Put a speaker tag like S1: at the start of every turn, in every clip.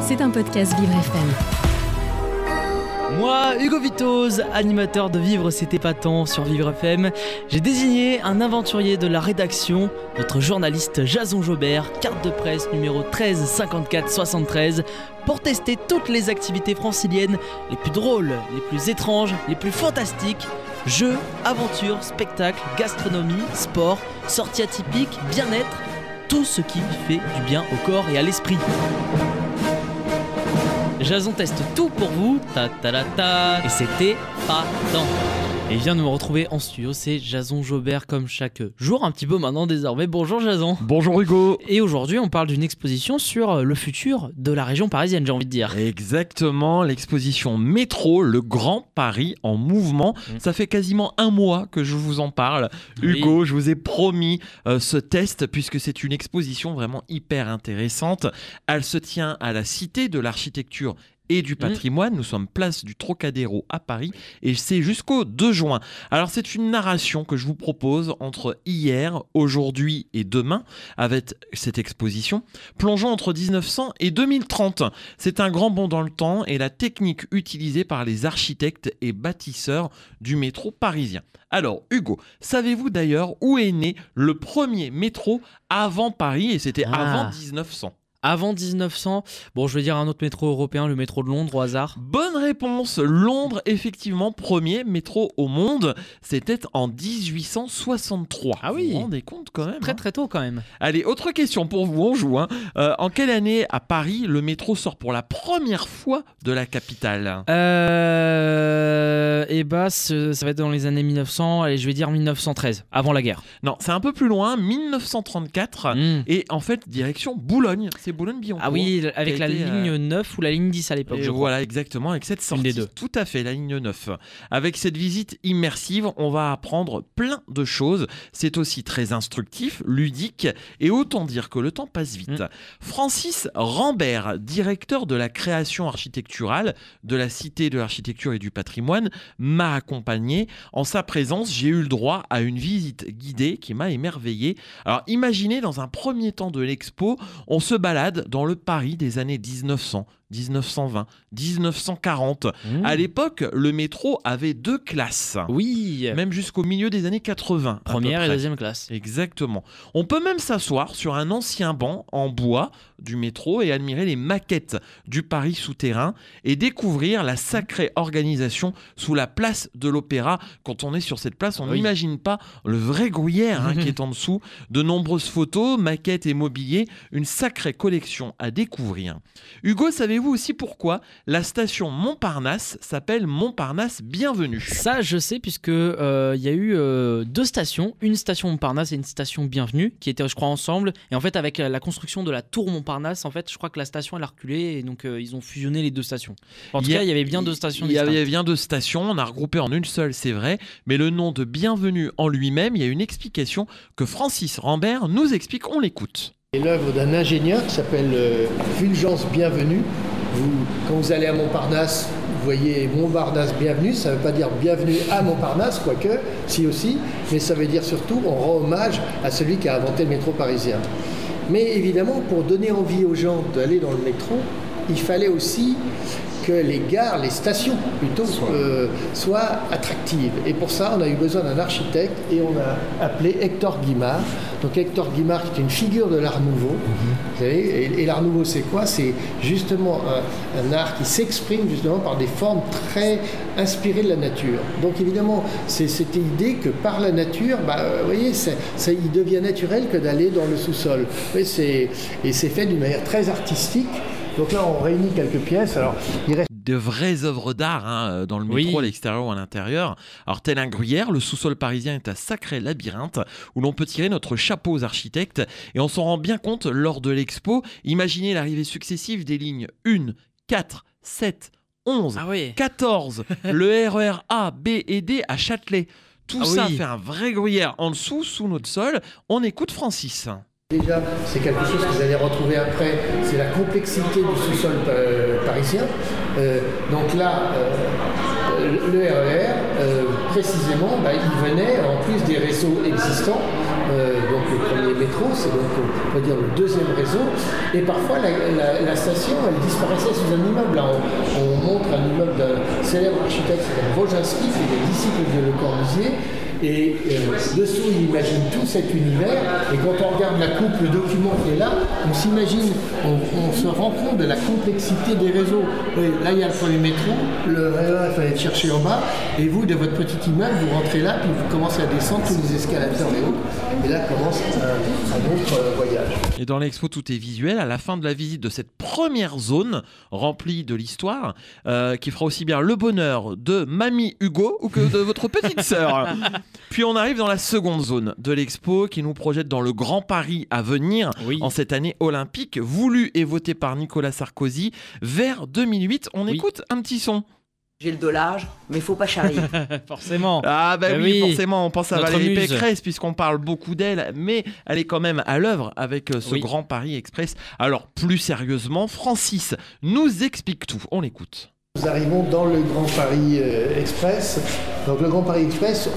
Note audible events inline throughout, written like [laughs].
S1: C'est un podcast Vivre FM.
S2: Moi, Hugo Vitoz, animateur de Vivre c'est épatant sur Vivre FM, j'ai désigné un aventurier de la rédaction, notre journaliste Jason Jobert, carte de presse numéro 13 54 73, pour tester toutes les activités franciliennes les plus drôles, les plus étranges, les plus fantastiques. Jeux, aventures, spectacles, gastronomie, sport, sorties atypiques, bien-être, tout ce qui fait du bien au corps et à l'esprit. Jason teste tout pour vous, ta ta ta ta, et c'était pas tant. Et il vient de me retrouver en studio, c'est Jason Jobert comme chaque jour, un petit peu maintenant désormais. Bonjour Jason.
S3: Bonjour Hugo.
S2: Et aujourd'hui, on parle d'une exposition sur le futur de la région parisienne, j'ai envie de dire.
S3: Exactement, l'exposition Métro, le Grand Paris en mouvement.
S2: Mm.
S3: Ça fait quasiment un mois que je vous en parle.
S2: Oui.
S3: Hugo, je vous ai promis euh, ce test puisque c'est une exposition vraiment hyper intéressante. Elle se tient à la Cité de l'Architecture et du patrimoine. Nous sommes place du Trocadéro à Paris et c'est jusqu'au 2 juin. Alors c'est une narration que je vous propose entre hier, aujourd'hui et demain avec cette exposition. Plongeons entre 1900 et 2030. C'est un grand bond dans le temps et la technique utilisée par les architectes et bâtisseurs du métro parisien. Alors Hugo, savez-vous d'ailleurs où est né le premier métro avant Paris? Et c'était
S2: Ah.
S3: avant 1900
S2: Avant 1900, bon, je vais dire un autre métro européen, le métro de Londres au hasard.
S3: Bonne réponse. Londres, effectivement, premier métro au monde. C'était en 1863.
S2: Ah oui.
S3: Vous vous rendez compte quand même
S2: Très
S3: hein
S2: très tôt quand même.
S3: Allez, autre question pour vous, on joue. hein. Euh, en quelle année à Paris le métro sort pour la première fois de la capitale?
S2: Euh. Et bah, ce- ça va être dans les années 1900, allez, je vais dire 1913, avant la guerre.
S3: Non, c'est un peu plus loin, 1934.
S2: Hmm.
S3: Et en fait, direction Boulogne. Boulogne-Billancourt.
S2: Ah oui, avec la
S3: été,
S2: ligne 9 ou la ligne 10 à l'époque,
S3: voilà, exactement, avec cette sortie.
S2: des deux.
S3: Tout à fait, la ligne 9. Avec cette visite immersive, on va apprendre plein de choses. C'est aussi très instructif, ludique, et autant dire que le temps passe vite.
S2: Mm.
S3: Francis Rambert, directeur de la création architecturale de la Cité de l'Architecture et du Patrimoine, m'a accompagné. En sa présence, j'ai eu le droit à une visite guidée qui m'a émerveillé. Alors imaginez, dans un premier temps de l'expo, on se balade dans le Paris des années 1900. 1920, 1940.
S2: Hmm.
S3: À l'époque, le métro avait deux classes,
S2: Oui,
S3: même jusqu'au milieu des années 80. à peu
S2: première et deuxième classe.
S3: Exactement. On peut même s'asseoir sur un ancien banc en bois du métro et admirer les maquettes du Paris souterrain et découvrir la sacrée organisation sous la place de l'Opéra. Quand on est sur cette place, on
S2: Oui.
S3: n'imagine pas le vrai gruyère hein, qui [laughs] est en dessous. De nombreuses photos, maquettes et mobilier, une sacrée collection à découvrir. Hugo, savez-vous aussi pourquoi la station Montparnasse s'appelle Montparnasse Bienvenue
S2: Ça, je sais, puisque euh, il y a eu euh, deux stations, une station Montparnasse et une station Bienvenue, qui étaient, je crois, ensemble. Et en fait, avec la, la construction de la tour Montparnasse, en fait, je crois que la station elle a reculé et donc euh, ils ont fusionné les deux stations. En tout
S3: Il y a-
S2: cas, il y avait bien deux stations.
S3: Il y avait bien deux stations, on a regroupé en une seule, c'est vrai, mais le nom de Bienvenue en lui-même, il y a une explication que Francis Rambert nous explique, on l'écoute.
S4: C'est l'œuvre d'un ingénieur qui s'appelle euh, Fulgence Bienvenue. Quand vous allez à Montparnasse, vous voyez Montparnasse Bienvenue. Ça ne veut pas dire bienvenue à Montparnasse, quoique, si aussi, mais ça veut dire surtout on rend hommage à celui qui a inventé le métro parisien. Mais évidemment, pour donner envie aux gens d'aller dans le métro, il fallait aussi que les gares, les stations plutôt, euh, soient attractives. Et pour ça, on a eu besoin d'un architecte et on a appelé Hector Guimard. Donc Hector Guimard qui est une figure de l'art nouveau. Vous savez, et, et l'art nouveau c'est quoi? C'est justement un, un art qui s'exprime justement par des formes très inspirées de la nature. Donc évidemment, c'est cette idée que par la nature, bah, euh, vous voyez, ça, ça- il devient naturel que d'aller dans le sous-sol. Et c'est fait d'une manière très artistique. Donc là, on réunit quelques pièces. Alors, il reste
S3: De vraies œuvres d'art hein, euh, dans le
S2: Oui.
S3: métro, à l'extérieur ou à l'intérieur. Alors, tel un gruyère, le sous-sol parisien est un sacré labyrinthe où l'on peut tirer notre chapeau aux architectes et on s'en rend bien compte lors de l'expo. Imaginez l'arrivée successive des lignes 1, 4, 7, 11,
S2: Ah oui.
S3: 14, le RER A, B et D à Châtelet. Tout
S2: Ah
S3: ça
S2: oui.
S3: fait un vrai gruyère en dessous, sous notre sol. On écoute Francis.
S4: Déjà, c'est quelque chose que vous allez retrouver après, c'est la complexité du sous-sol euh, parisien. Euh, donc là, euh, le RER, euh, précisément, bah, il venait, en plus des réseaux existants, donc le premier métro, c'est donc on va dire le deuxième réseau, et parfois la, station elle disparaissait sous un immeuble. On, on montre un immeuble d'un célèbre architecte, Roginski, qui est disciple de Le Corbusier. Et euh, dessous, il imagine tout cet univers. Et quand on regarde la coupe, le document qui est là, on s'imagine, on, on se rend compte de la complexité des réseaux. Oui, là, il y a le premier métro, le RER, il fallait le chercher en bas. Et vous, de votre petit immeuble, vous rentrez là, puis vous commencez à descendre tous les escalators et autres. Et là commence un, un autre euh, voyage.
S3: Et dans l'expo, tout est visuel. À la fin de la visite de cette première zone remplie de l'histoire, euh, qui fera aussi bien le bonheur de Mamie Hugo ou que de votre petite sœur. [laughs] Puis on arrive dans la seconde zone de l'expo qui nous projette dans le Grand Paris à venir
S2: Oui.
S3: en cette année olympique, voulu et voté par Nicolas Sarkozy vers 2008. On
S2: Oui.
S3: écoute un petit son.
S5: J'ai le dos large, mais faut pas charrier. [laughs]
S2: Forcément.
S3: Ah bah
S2: Eh
S3: oui,
S2: oui.
S3: forcément, on pense à
S2: Notre
S3: Valérie
S2: muse.
S3: Pécresse puisqu'on parle beaucoup d'elle, mais elle est quand même à l'œuvre avec euh, ce
S2: Oui.
S3: Grand Paris Express. Alors plus sérieusement, Francis nous explique tout. On l'écoute.
S4: Nous arrivons dans le Grand Paris euh, Express. Donc le Grand Paris Express,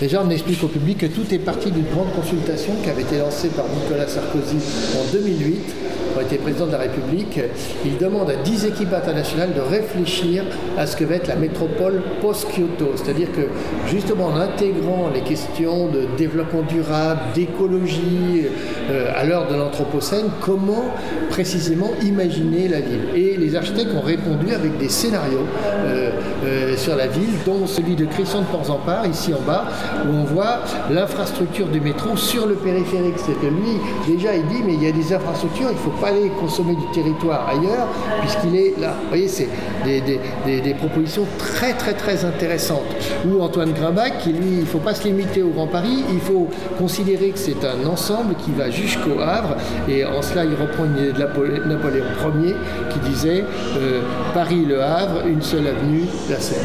S4: déjà on explique au public que tout est parti d'une grande consultation qui avait été lancée par Nicolas Sarkozy en 2008, quand il était président de la République. Il demande à 10 équipes internationales de réfléchir à ce que va être la métropole post-Kyoto. C'est-à-dire que justement en intégrant les questions de développement durable, d'écologie, euh, à l'heure de l'Anthropocène, comment précisément imaginer la ville? Et les architectes ont répondu avec des scénarios euh, euh, sur la ville, dont celui de Christian de Porzampar, ici en bas, où on voit l'infrastructure du métro sur le périphérique. C'est que lui, déjà, il dit, mais il y a des infrastructures, il ne faut pas aller consommer du territoire ailleurs, puisqu'il est là. Vous voyez, c'est des, propositions très, très, très intéressantes. Ou Antoine Grimbach, qui lui, il ne faut pas se limiter au Grand Paris, il faut considérer que c'est un ensemble qui va jusqu'au Havre, et en cela, il reprend une idée de Napo- Napoléon Ier, qui disait euh, Paris-Le Havre, une seule avenue, la Seine.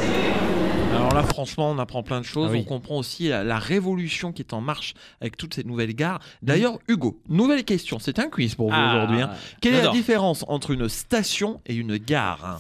S3: Alors là, franchement, on apprend plein de choses.
S2: Ah oui.
S3: On comprend aussi la, la révolution qui est en marche avec toutes ces nouvelles gares. D'ailleurs, Hugo, nouvelle question. C'est un quiz pour vous
S2: Ah,
S3: aujourd'hui. hein. Quelle est la différence entre une station et une gare hein?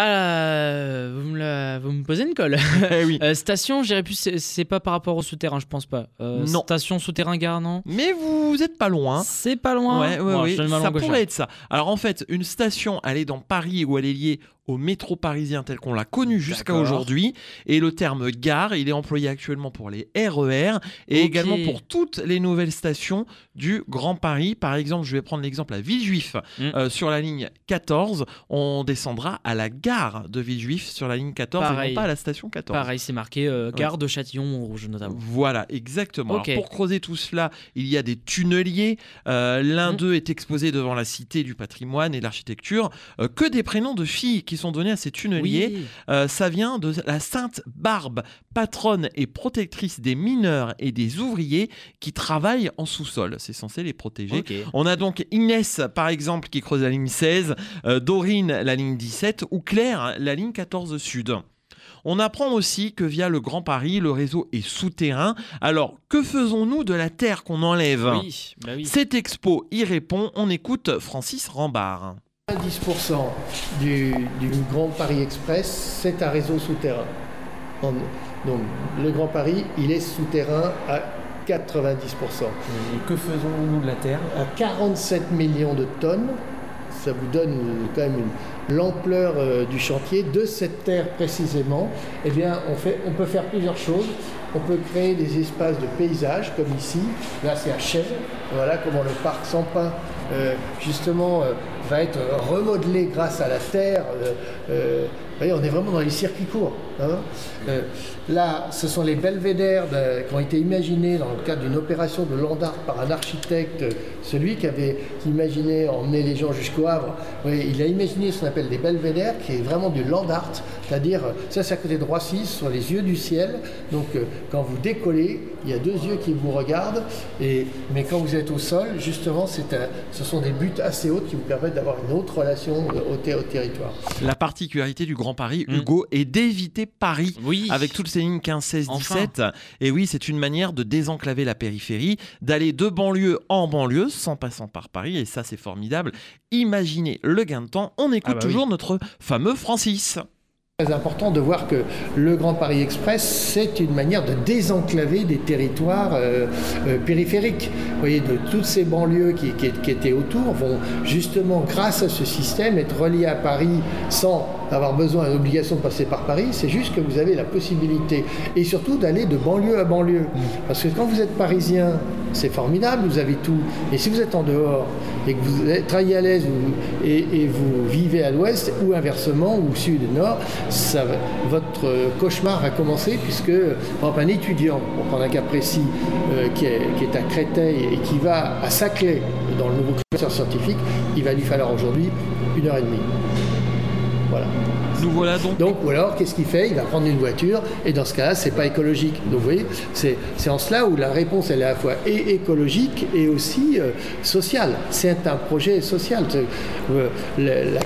S2: Ah, vous me, la- vous me posez une colle. [laughs]
S3: Eh oui.
S2: Euh, station, je dirais plus, c'est- pas par rapport au souterrain, je pense pas. Euh,
S3: Non.
S2: Station, souterrain, gare, non?
S3: Mais vous êtes pas loin.
S2: C'est pas loin.
S3: Ouais, ouais,
S2: Bon,
S3: ça pourrait être ça. Alors en fait, une station, elle est dans Paris ou elle est liée au métro parisien tel qu'on l'a connu jusqu'à aujourd'hui. Et le terme gare, il est employé actuellement pour les RER et
S2: Ok.
S3: également pour toutes les nouvelles stations du Grand Paris. Par exemple, je vais prendre l'exemple à Villejuif.
S2: Mm.
S3: Euh, sur la ligne 14, on descendra à la gare de Villejuif sur la ligne 14 et
S2: Pareil.
S3: non pas à la station 14.
S2: Pareil, c'est marqué euh, gare de Châtillon-Rouge notamment.
S3: Voilà, exactement. Alors, pour creuser tout cela, il y a des tunneliers. Euh, L'un
S2: Mhm.
S3: d'eux est exposé devant la Cité du patrimoine et de l'architecture. Que des prénoms de filles qui sont donnés à ces tunneliers.
S2: Oui.
S3: Euh, ça vient de la Sainte Barbe, patronne et protectrice des mineurs et des ouvriers qui travaillent en sous-sol. C'est censé les protéger. On a donc Inès, par exemple, qui creuse la ligne 16, euh, Dorine, la ligne 17, ou Claire, la ligne 14 sud. On apprend aussi que via le Grand Paris, le réseau est souterrain. Alors, que faisons-nous de la terre qu'on enlève?
S2: Oui, bah oui.
S3: Cette expo y répond. On écoute Francis Rambard.
S4: 90% du, du Grand Paris Express, c'est un réseau souterrain. En- donc, le Grand Paris, il est souterrain à 90%.
S6: Et que faisons-nous de la Terre?
S4: À 47 millions de tonnes, ça vous donne euh, quand même l'ampleur euh, du chantier. De cette terre précisément, eh bien, on, fait, on peut faire plusieurs choses. On peut créer des espaces de paysage, comme ici. Là, c'est à Chelles. Voilà comment le parc sans pin, euh, justement, euh, va être remodelé grâce à la terre. Euh, euh, vous voyez, on est vraiment dans les circuits courts. hein. Euh, là, ce sont les belvédères qui ont été imaginés dans le cadre d'une opération de land art par un architecte, celui qui avait imaginé emmener les gens jusqu'au Havre. Il a imaginé ce qu'on appelle des belvédères, qui est vraiment du land art, c'est-à-dire, ça c'est à côté de Roissy, ce sont les yeux du ciel. Donc, quand vous décollez, il y a deux yeux qui vous regardent, mais quand vous êtes au sol, justement, ce sont des buts assez hautes qui vous permettent d'avoir une autre relation au, ter- au territoire.
S3: La particularité du Grand Paris,
S2: Mm.
S3: Hugo, est d'éviter Paris.
S2: Oui.
S3: Avec toutes ces lignes 15, 16,
S2: Enfin.
S3: 17. Et oui, c'est une manière de désenclaver la périphérie, d'aller de banlieue en banlieue sans passant par Paris. Et ça, c'est formidable. Imaginez le gain de temps. On écoute
S2: Ah bah oui.
S3: toujours notre fameux Francis.
S4: Très important de voir que le Grand Paris Express, c'est une manière de désenclaver des territoires euh, euh, périphériques. Vous voyez, de toutes ces banlieues qui, qui- qui étaient autour vont justement, grâce à ce système, être reliées à Paris sans avoir besoin et obligation de passer par Paris. C'est juste que vous avez la possibilité, et surtout d'aller de banlieue à banlieue. Parce que quand vous êtes parisien, c'est formidable, vous avez tout. Et si vous êtes en dehors et que vous travaillez à l'aise et, vous vivez à l'ouest, ou inversement, ou sud nord, votre euh, cauchemar va commencer puisque, un étudiant, pour prendre un cas précis, euh, qui, est, qui est à Créteil et qui va à Saclay dans le nouveau cluster scientifique, il va lui falloir aujourd'hui une heure et demie. Voilà.
S3: Nous voilà donc.
S4: Donc, ou alors, qu'est-ce qu'il fait? Il va prendre une voiture, et dans ce cas-là, c'est pas écologique. Donc, vous voyez, c'est en cela où la réponse, elle est à la fois et écologique et aussi euh, sociale. C'est un projet social. Euh, la- la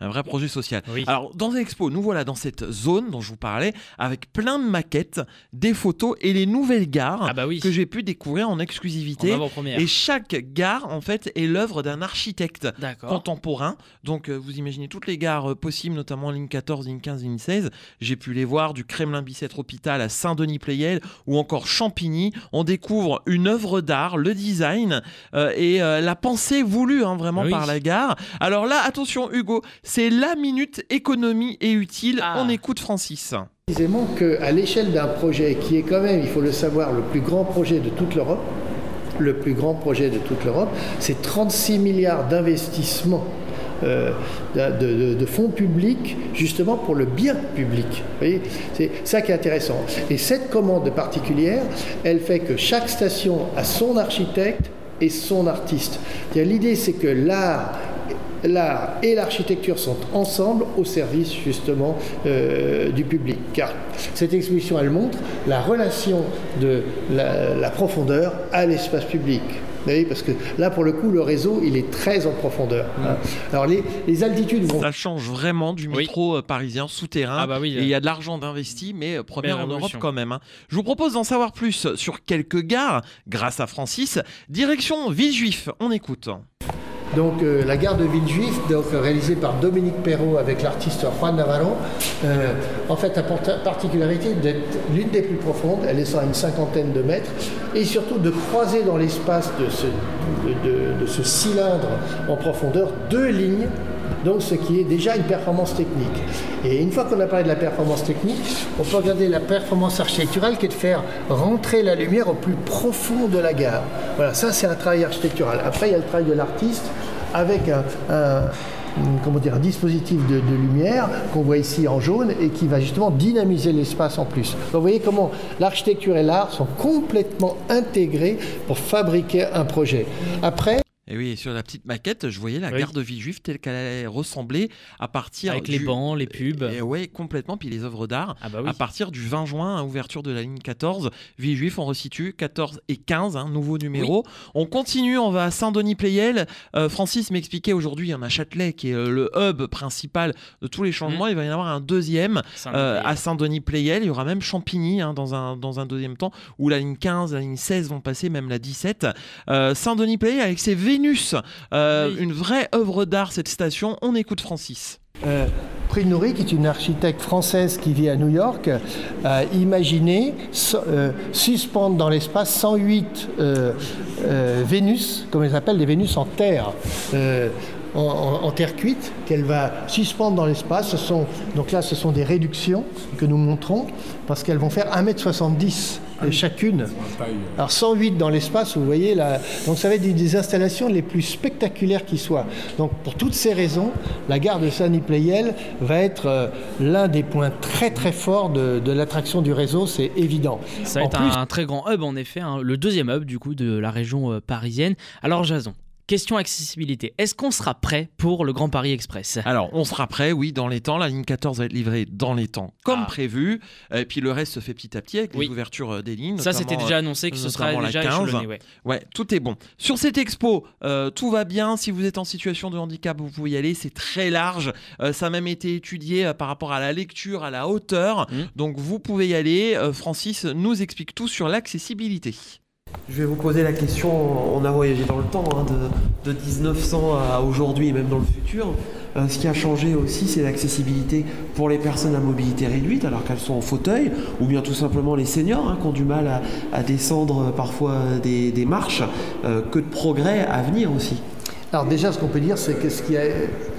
S3: Un vrai projet social.
S2: Oui.
S3: Alors, dans l'expo, nous voilà dans cette zone dont je vous parlais, avec plein de maquettes, des photos et les nouvelles gares
S2: Ah bah oui.
S3: que j'ai pu découvrir en exclusivité.
S2: En.
S3: Et chaque gare, en fait, est l'œuvre d'un architecte contemporain. Donc, euh, vous imaginez toutes les gares euh, possibles, notamment ligne 14, ligne 15, ligne 16. J'ai pu les voir du Kremlin-Bicêtre Hôpital à Saint-Denis-Pleyel ou encore Champigny. On découvre une œuvre d'art, le design euh, et euh, la pensée voulue hein, vraiment
S2: Oui.
S3: par la gare. Alors là, attention, Hugo, c'est la minute économie et utile.
S2: Ah.
S3: On écoute Francis.
S4: Précisément qu'à l'échelle d'un projet qui est quand même, il faut le savoir, le plus grand projet de toute l'Europe, le plus grand projet de toute l'Europe, c'est 36 milliards d'investissements euh, de, de- de fonds publics justement pour le bien public. Vous voyez c'est ça qui est intéressant. Et cette commande particulière, elle fait que chaque station a son architecte et son artiste. L'idée, c'est que l'art l'art et l'architecture sont ensemble au service justement euh, du public. Car cette exposition, elle montre la relation de la, la profondeur à l'espace public. Vous voyez, parce que là, pour le coup, le réseau, il est très en profondeur. hein. Alors, les, les altitudes vont
S3: Ça change vraiment du métro euh, parisien souterrain.
S2: Ah bah oui,
S3: Et il y a de l'argent d'investi, mais euh, première en Europe quand même. hein. Je vous propose d'en savoir plus sur quelques gares, grâce à Francis. Direction Villejuif, on écoute.
S4: Donc euh, la gare de Villejuif, donc réalisée par Dominique Perrault avec l'artiste Juan Navarro, euh, en fait a pour particularité d'être l'une des plus profondes, elle est à une cinquantaine de mètres, et surtout de croiser dans l'espace de ce, de, de- de ce cylindre en profondeur deux lignes, donc ce qui est déjà une performance technique. Et une fois qu'on a parlé de la performance technique, on peut regarder la performance architecturale qui est de faire rentrer la lumière au plus profond de la gare. Voilà, ça c'est un travail architectural. Après, il y a le travail de l'artiste avec un, un- comment dire, un dispositif de, lumière qu'on voit ici en jaune et qui va justement dynamiser l'espace en plus. Donc, vous voyez comment l'architecture et l'art sont complètement intégrés pour fabriquer un projet. Après,
S3: Et oui, et sur la petite maquette, je voyais la
S2: Oui.
S3: gare de Villejuif telle qu'elle allait ressembler à partir
S2: Avec
S3: du...
S2: les bancs, les pubs.
S3: Et ouais, complètement. Puis les œuvres d'art.
S2: Ah bah oui.
S3: À partir du 20 juin, hein, ouverture de la ligne 14, Villejuif, on resitue 14 et 15, un nouveau numéro. On continue, on va à Saint-Denis-Pleyel. Euh, Francis m'expliquait aujourd'hui, il y en a Châtelet qui est euh, le hub principal de tous les changements.
S2: Mm.
S3: Il va y en avoir un deuxième euh, à Saint-Denis-Pleyel. Il y aura même Champigny hein, dans, un, dans un deuxième temps, où la ligne 15, la ligne 16 vont passer, même la 17. Euh, Saint-Denis-Pleyel avec ses Vénus, euh,
S2: Oui.
S3: une vraie œuvre d'art, cette station. On écoute Francis.
S4: Euh, Nourri, qui est une architecte française qui vit à New York, a imaginé so- euh, suspendre dans l'espace 108 euh, euh, Vénus, comme elle s'appelle, des Vénus en terre. euh, en, en- en terre cuite qu'elle va suspendre dans l'espace. Donc là, ce sont des réductions que nous montrons parce qu'elles vont faire 1m70 euh, chacune. Alors 108 dans l'espace, vous voyez là. Donc ça va être des, des installations les plus spectaculaires qui soient. Donc pour toutes ces raisons, la gare de Saint-Denis-Pleyel va être euh, l'un des points très très forts de, de l'attraction du réseau, c'est évident.
S2: Ça va
S4: En
S2: être
S4: plus-
S2: un, un très grand hub en effet, hein, le deuxième hub du coup de la région euh, parisienne. Alors Jason, question accessibilité. Est-ce qu'on sera prêt pour le Grand Paris Express?
S3: Alors, on sera prêt, oui, dans les temps. La ligne 14 va être livrée dans les temps, comme
S2: Ah.
S3: prévu. Et puis le reste se fait petit à petit avec
S2: Oui.
S3: les ouvertures euh, des lignes.
S2: Ça c'était déjà annoncé que ce sera déjà
S3: 15.
S2: échelonné. ouais.
S3: Ouais, tout est bon. Sur cette expo, euh, tout va bien. Si vous êtes en situation de handicap, vous pouvez y aller. C'est très large. Euh, ça a même été étudié euh, par rapport à la lecture, à la hauteur.
S2: Mhm.
S3: Donc vous pouvez y aller. Euh, Francis nous explique tout sur l'accessibilité.
S6: Je vais vous poser la question, on a voyagé dans le temps, hein, de, de 1900 à aujourd'hui et même dans le futur. Euh, ce qui a changé aussi, c'est l'accessibilité pour les personnes à mobilité réduite, alors qu'elles sont en fauteuil, ou bien tout simplement les seniors hein, qui ont du mal à, descendre parfois des, des marches. Euh, que de progrès à venir aussi.
S4: Alors déjà, ce qu'on peut dire, c'est que ce qui a,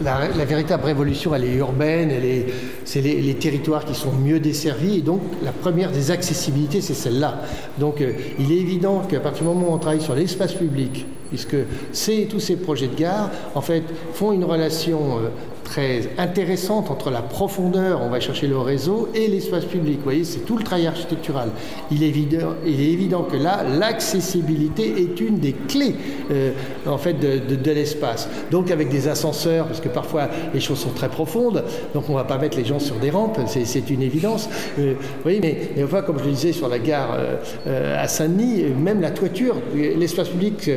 S4: la, véritable révolution, elle est urbaine, elle est, c'est les, les, territoires qui sont mieux desservis, et donc la première des accessibilités, c'est celle-là. Donc euh, il est évident qu'à partir du moment où on travaille sur l'espace public, puisque tous ces projets de gare, en fait, font une relation euh, très intéressante entre la profondeur, on va chercher le réseau, et l'espace public. Vous voyez, c'est tout le travail architectural. Il est évident, que là, l'accessibilité est une des clés euh, en fait de, l'espace. Donc avec des ascenseurs, parce que parfois les choses sont très profondes, donc on ne va pas mettre les gens sur des rampes, c'est une évidence. Euh, voyez, mais, mais enfin, comme je le disais sur la gare euh, à Saint-Denis, même la toiture, l'espace public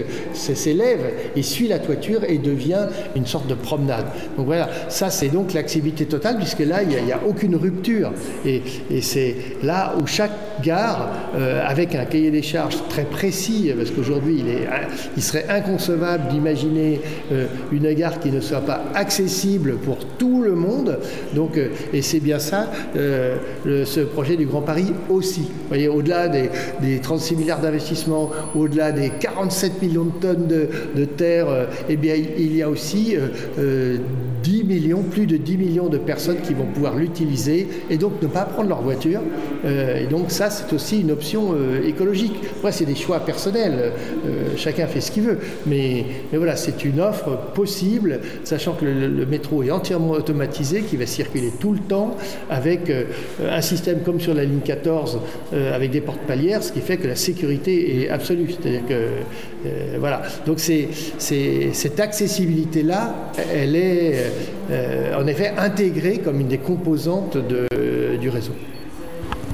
S4: s'élève et suit la toiture et devient une sorte de promenade. Donc voilà, ça c'est donc l'accessibilité totale, puisque là, il n'y a, aucune rupture. Et, c'est là où chaque gare, euh, avec un cahier des charges très précis, parce qu'aujourd'hui, il, est, il serait inconcevable d'imaginer euh, une gare qui ne soit pas accessible pour tout le monde. Donc, euh, et c'est bien ça, ce projet du Grand Paris aussi. Vous voyez, au-delà des, des, 36 milliards d'investissements, au-delà des 47 millions de tonnes de, de terre, eh bien, il y a aussi 10 millions, plus de 10 millions de personnes qui vont pouvoir l'utiliser et donc ne pas prendre leur voiture. Euh, et donc ça, c'est aussi une option euh, écologique. Après, c'est des choix personnels. Euh, chacun fait ce qu'il veut. Mais, mais voilà, c'est une offre possible, sachant que le, le, métro est entièrement automatisé, qui va circuler tout le temps avec un système comme sur la ligne 14, avec des portes palières, ce qui fait que la sécurité est absolue. C'est-à-dire que, voilà. Donc c'est cette accessibilité-là, elle est euh, en effet intégrée comme une des composantes de, du réseau.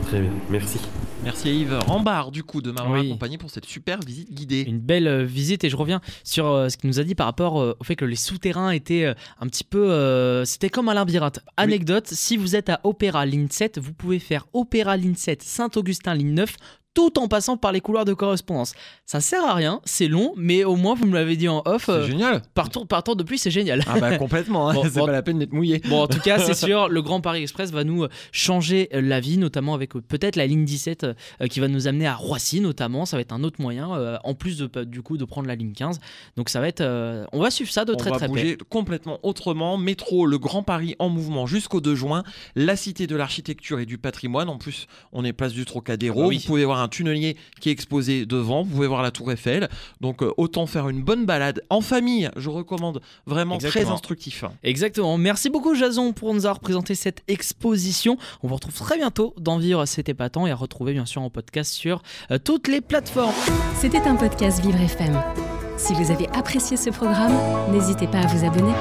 S3: Très bien, merci. Merci à Yves Rambard du coup de m'avoir oui. accompagné pour cette super visite guidée.
S2: Une belle euh, visite et je reviens sur euh, ce qu'il nous a dit par rapport euh, au fait que les souterrains étaient euh, un petit peu... euh, C'était comme un labyrinthe. Anecdote, oui. si vous êtes à Opéra ligne 7, vous pouvez faire Opéra ligne 7 Saint-Augustin ligne 9 tout en passant par les couloirs de correspondance. Ça sert à rien, c'est long, mais au moins vous me l'avez dit en off.
S3: C'est euh, génial.
S2: Partant, partant depuis, c'est génial.
S3: Ah bah complètement, hein. [laughs] bon, c'est bon, pas la peine d'être mouillé.
S2: Bon, en tout cas, c'est [laughs] sûr, le Grand Paris Express va nous changer la vie, notamment avec peut-être la ligne 17 euh, qui va nous amener à Roissy, notamment. Ça va être un autre moyen, euh, en plus de, du coup de prendre la ligne 15. Donc ça va être, euh, on va suivre ça de
S3: on
S2: très
S3: va
S2: très
S3: bouger
S2: près.
S3: complètement autrement. Métro, le Grand Paris en mouvement jusqu'au 2 juin. La Cité de l'Architecture et du Patrimoine. En plus, on est place du Trocadéro. Oui. Vous pouvez voir un tunnelier qui est exposé devant. Vous pouvez voir la Tour Eiffel. Donc euh, autant faire une bonne balade en famille. Je recommande vraiment
S2: Exactement.
S3: très instructif.
S2: Exactement. Merci beaucoup Jason pour nous avoir présenté cette exposition. On vous retrouve très bientôt dans Vivre c'est épatant et à retrouver bien sûr en podcast sur euh, toutes les plateformes.
S1: C'était un podcast Vivre FM. Si vous avez apprécié ce programme, n'hésitez pas à vous abonner.